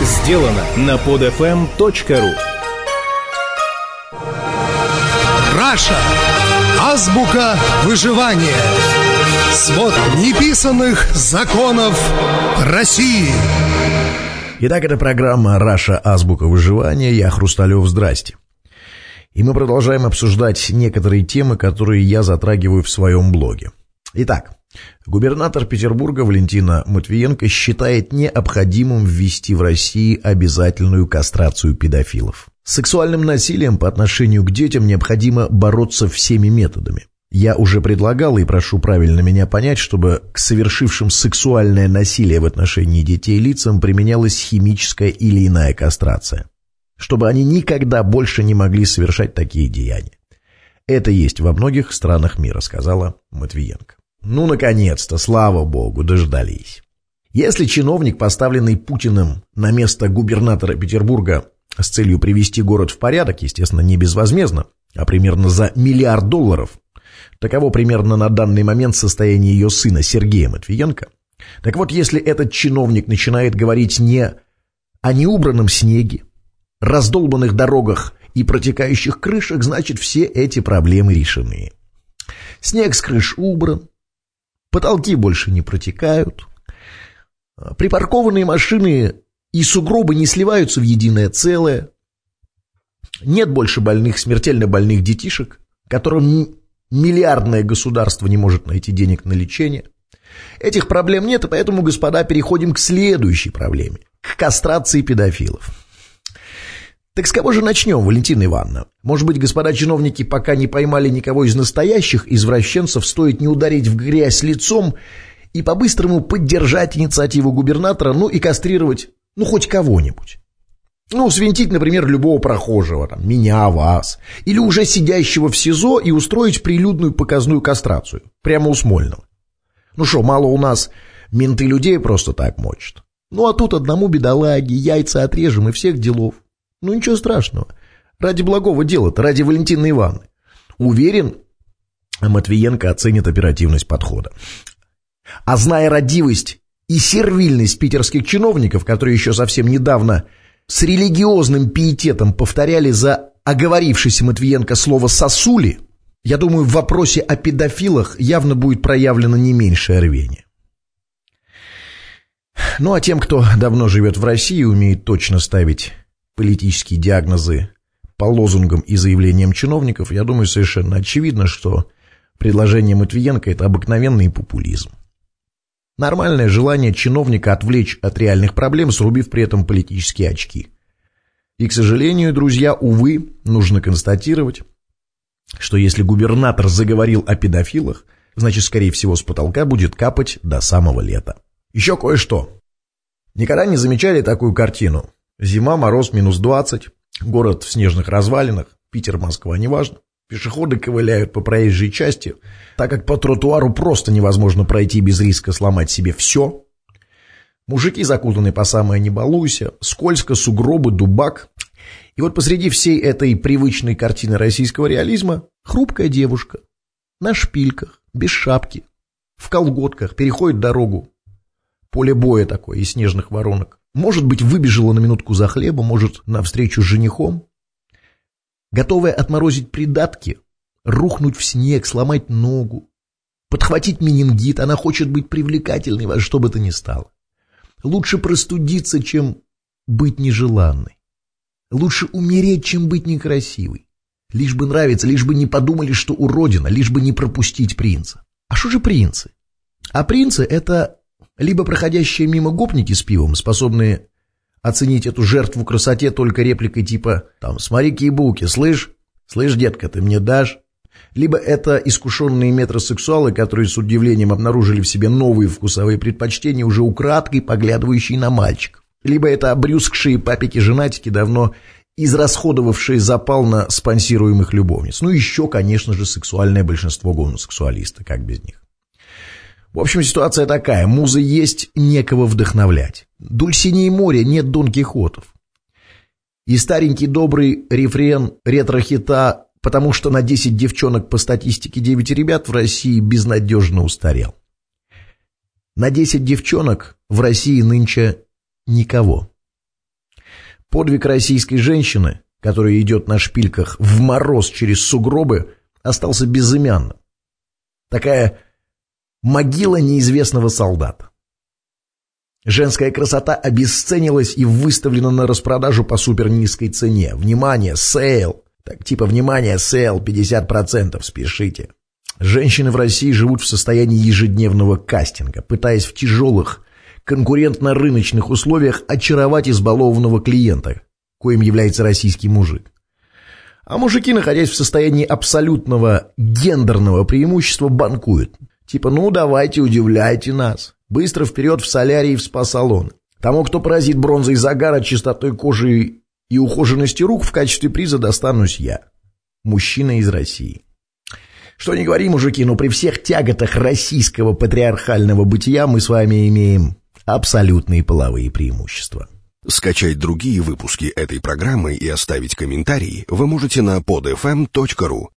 сделано на podfm.ru Раша. Азбука выживания. Свод неписанных законов России. Итак, это программа «Раша. Азбука выживания». Я Хрусталев. Здрасте. И мы продолжаем обсуждать некоторые темы, которые я затрагиваю в своем блоге. Итак, губернатор Петербурга Валентина Матвиенко считает необходимым ввести в России обязательную кастрацию педофилов. С сексуальным насилием по отношению к детям необходимо бороться всеми методами. Я уже предлагал и прошу правильно меня понять, чтобы к совершившим сексуальное насилие в отношении детей лицам применялась химическая или иная кастрация. Чтобы они никогда больше не могли совершать такие деяния. Это есть во многих странах мира, сказала Матвиенко. Ну, наконец-то, слава богу, дождались. Если чиновник, поставленный Путиным на место губернатора Петербурга с целью привести город в порядок, естественно, не безвозмездно, а примерно за миллиард долларов, таково примерно на данный момент состояние ее сына Сергея Матвиенко, так вот, если этот чиновник начинает говорить не о неубранном снеге, раздолбанных дорогах и протекающих крышах, значит, все эти проблемы решены. Снег с крыш убран, потолки больше не протекают, припаркованные машины и сугробы не сливаются в единое целое, нет больше больных, смертельно больных детишек, которым миллиардное государство не может найти денег на лечение. Этих проблем нет, и поэтому, господа, переходим к следующей проблеме, к кастрации педофилов. Так с кого же начнем, Валентина Ивановна? Может быть, господа чиновники пока не поймали никого из настоящих извращенцев, стоит не ударить в грязь лицом и по-быстрому поддержать инициативу губернатора, ну и кастрировать, ну, хоть кого-нибудь. Ну, свинтить, например, любого прохожего, там, меня, вас, или уже сидящего в СИЗО и устроить прилюдную показную кастрацию, прямо у Смольного. Ну что, мало у нас менты людей просто так мочат. Ну, а тут одному бедолаге яйца отрежем и всех делов. Ну, ничего страшного. Ради благого дела-то, ради Валентины Ивановны. Уверен, Матвиенко оценит оперативность подхода. А зная родивость и сервильность питерских чиновников, которые еще совсем недавно с религиозным пиететом повторяли за оговорившийся Матвиенко слово «сосули», я думаю, в вопросе о педофилах явно будет проявлено не меньшее рвение. Ну а тем, кто давно живет в России и умеет точно ставить политические диагнозы по лозунгам и заявлениям чиновников, я думаю, совершенно очевидно, что предложение Матвиенко – это обыкновенный популизм. Нормальное желание чиновника отвлечь от реальных проблем, срубив при этом политические очки. И, к сожалению, друзья, увы, нужно констатировать, что если губернатор заговорил о педофилах, значит, скорее всего, с потолка будет капать до самого лета. Еще кое-что. Никогда не замечали такую картину? Зима, мороз, минус 20, город в снежных развалинах, Питер, Москва, неважно. Пешеходы ковыляют по проезжей части, так как по тротуару просто невозможно пройти без риска сломать себе все. Мужики закутаны по самое не балуйся, скользко, сугробы, дубак. И вот посреди всей этой привычной картины российского реализма хрупкая девушка на шпильках, без шапки, в колготках переходит дорогу. Поле боя такое из снежных воронок. Может быть, выбежала на минутку за хлебом, может, навстречу с женихом. Готовая отморозить придатки, рухнуть в снег, сломать ногу, подхватить менингит, она хочет быть привлекательной во что бы то ни стало. Лучше простудиться, чем быть нежеланной. Лучше умереть, чем быть некрасивой. Лишь бы нравится, лишь бы не подумали, что уродина, лишь бы не пропустить принца. А что же принцы? А принцы — это либо проходящие мимо гопники с пивом, способные оценить эту жертву красоте только репликой типа там «Смотри, кибулки, слышь? Слышь, детка, ты мне дашь?» Либо это искушенные метросексуалы, которые с удивлением обнаружили в себе новые вкусовые предпочтения, уже украдкой поглядывающие на мальчиков. Либо это обрюзгшие папики-женатики, давно израсходовавшие запал на спонсируемых любовниц. Ну, еще, конечно же, сексуальное большинство гомосексуалиста, как без них. В общем, ситуация такая. Музы есть, некого вдохновлять. Дульсиней море, нет Дон Кихотов. И старенький добрый рефрен ретро-хита «Потому что на 10 девчонок по статистике 9 ребят в России безнадежно устарел». На 10 девчонок в России нынче никого. Подвиг российской женщины, которая идет на шпильках в мороз через сугробы, остался безымянным. Такая могила неизвестного солдата. Женская красота обесценилась и выставлена на распродажу по супернизкой цене. Внимание, sale! Так типа, внимание, sale, 50%, спешите. Женщины в России живут в состоянии ежедневного кастинга, пытаясь в тяжелых, конкурентно-рыночных условиях очаровать избалованного клиента, коим является российский мужик. А мужики, находясь в состоянии абсолютного гендерного преимущества, банкуют. Типа, ну давайте, удивляйте нас. Быстро вперед в солярий и в спа-салон. Тому, кто поразит бронзой загара, чистотой кожи и ухоженности рук, в качестве приза достанусь я. Мужчина из России. Что не говори, мужики, но при всех тяготах российского патриархального бытия мы с вами имеем абсолютные половые преимущества. Скачать другие выпуски этой программы и оставить комментарии вы можете на podfm.ru.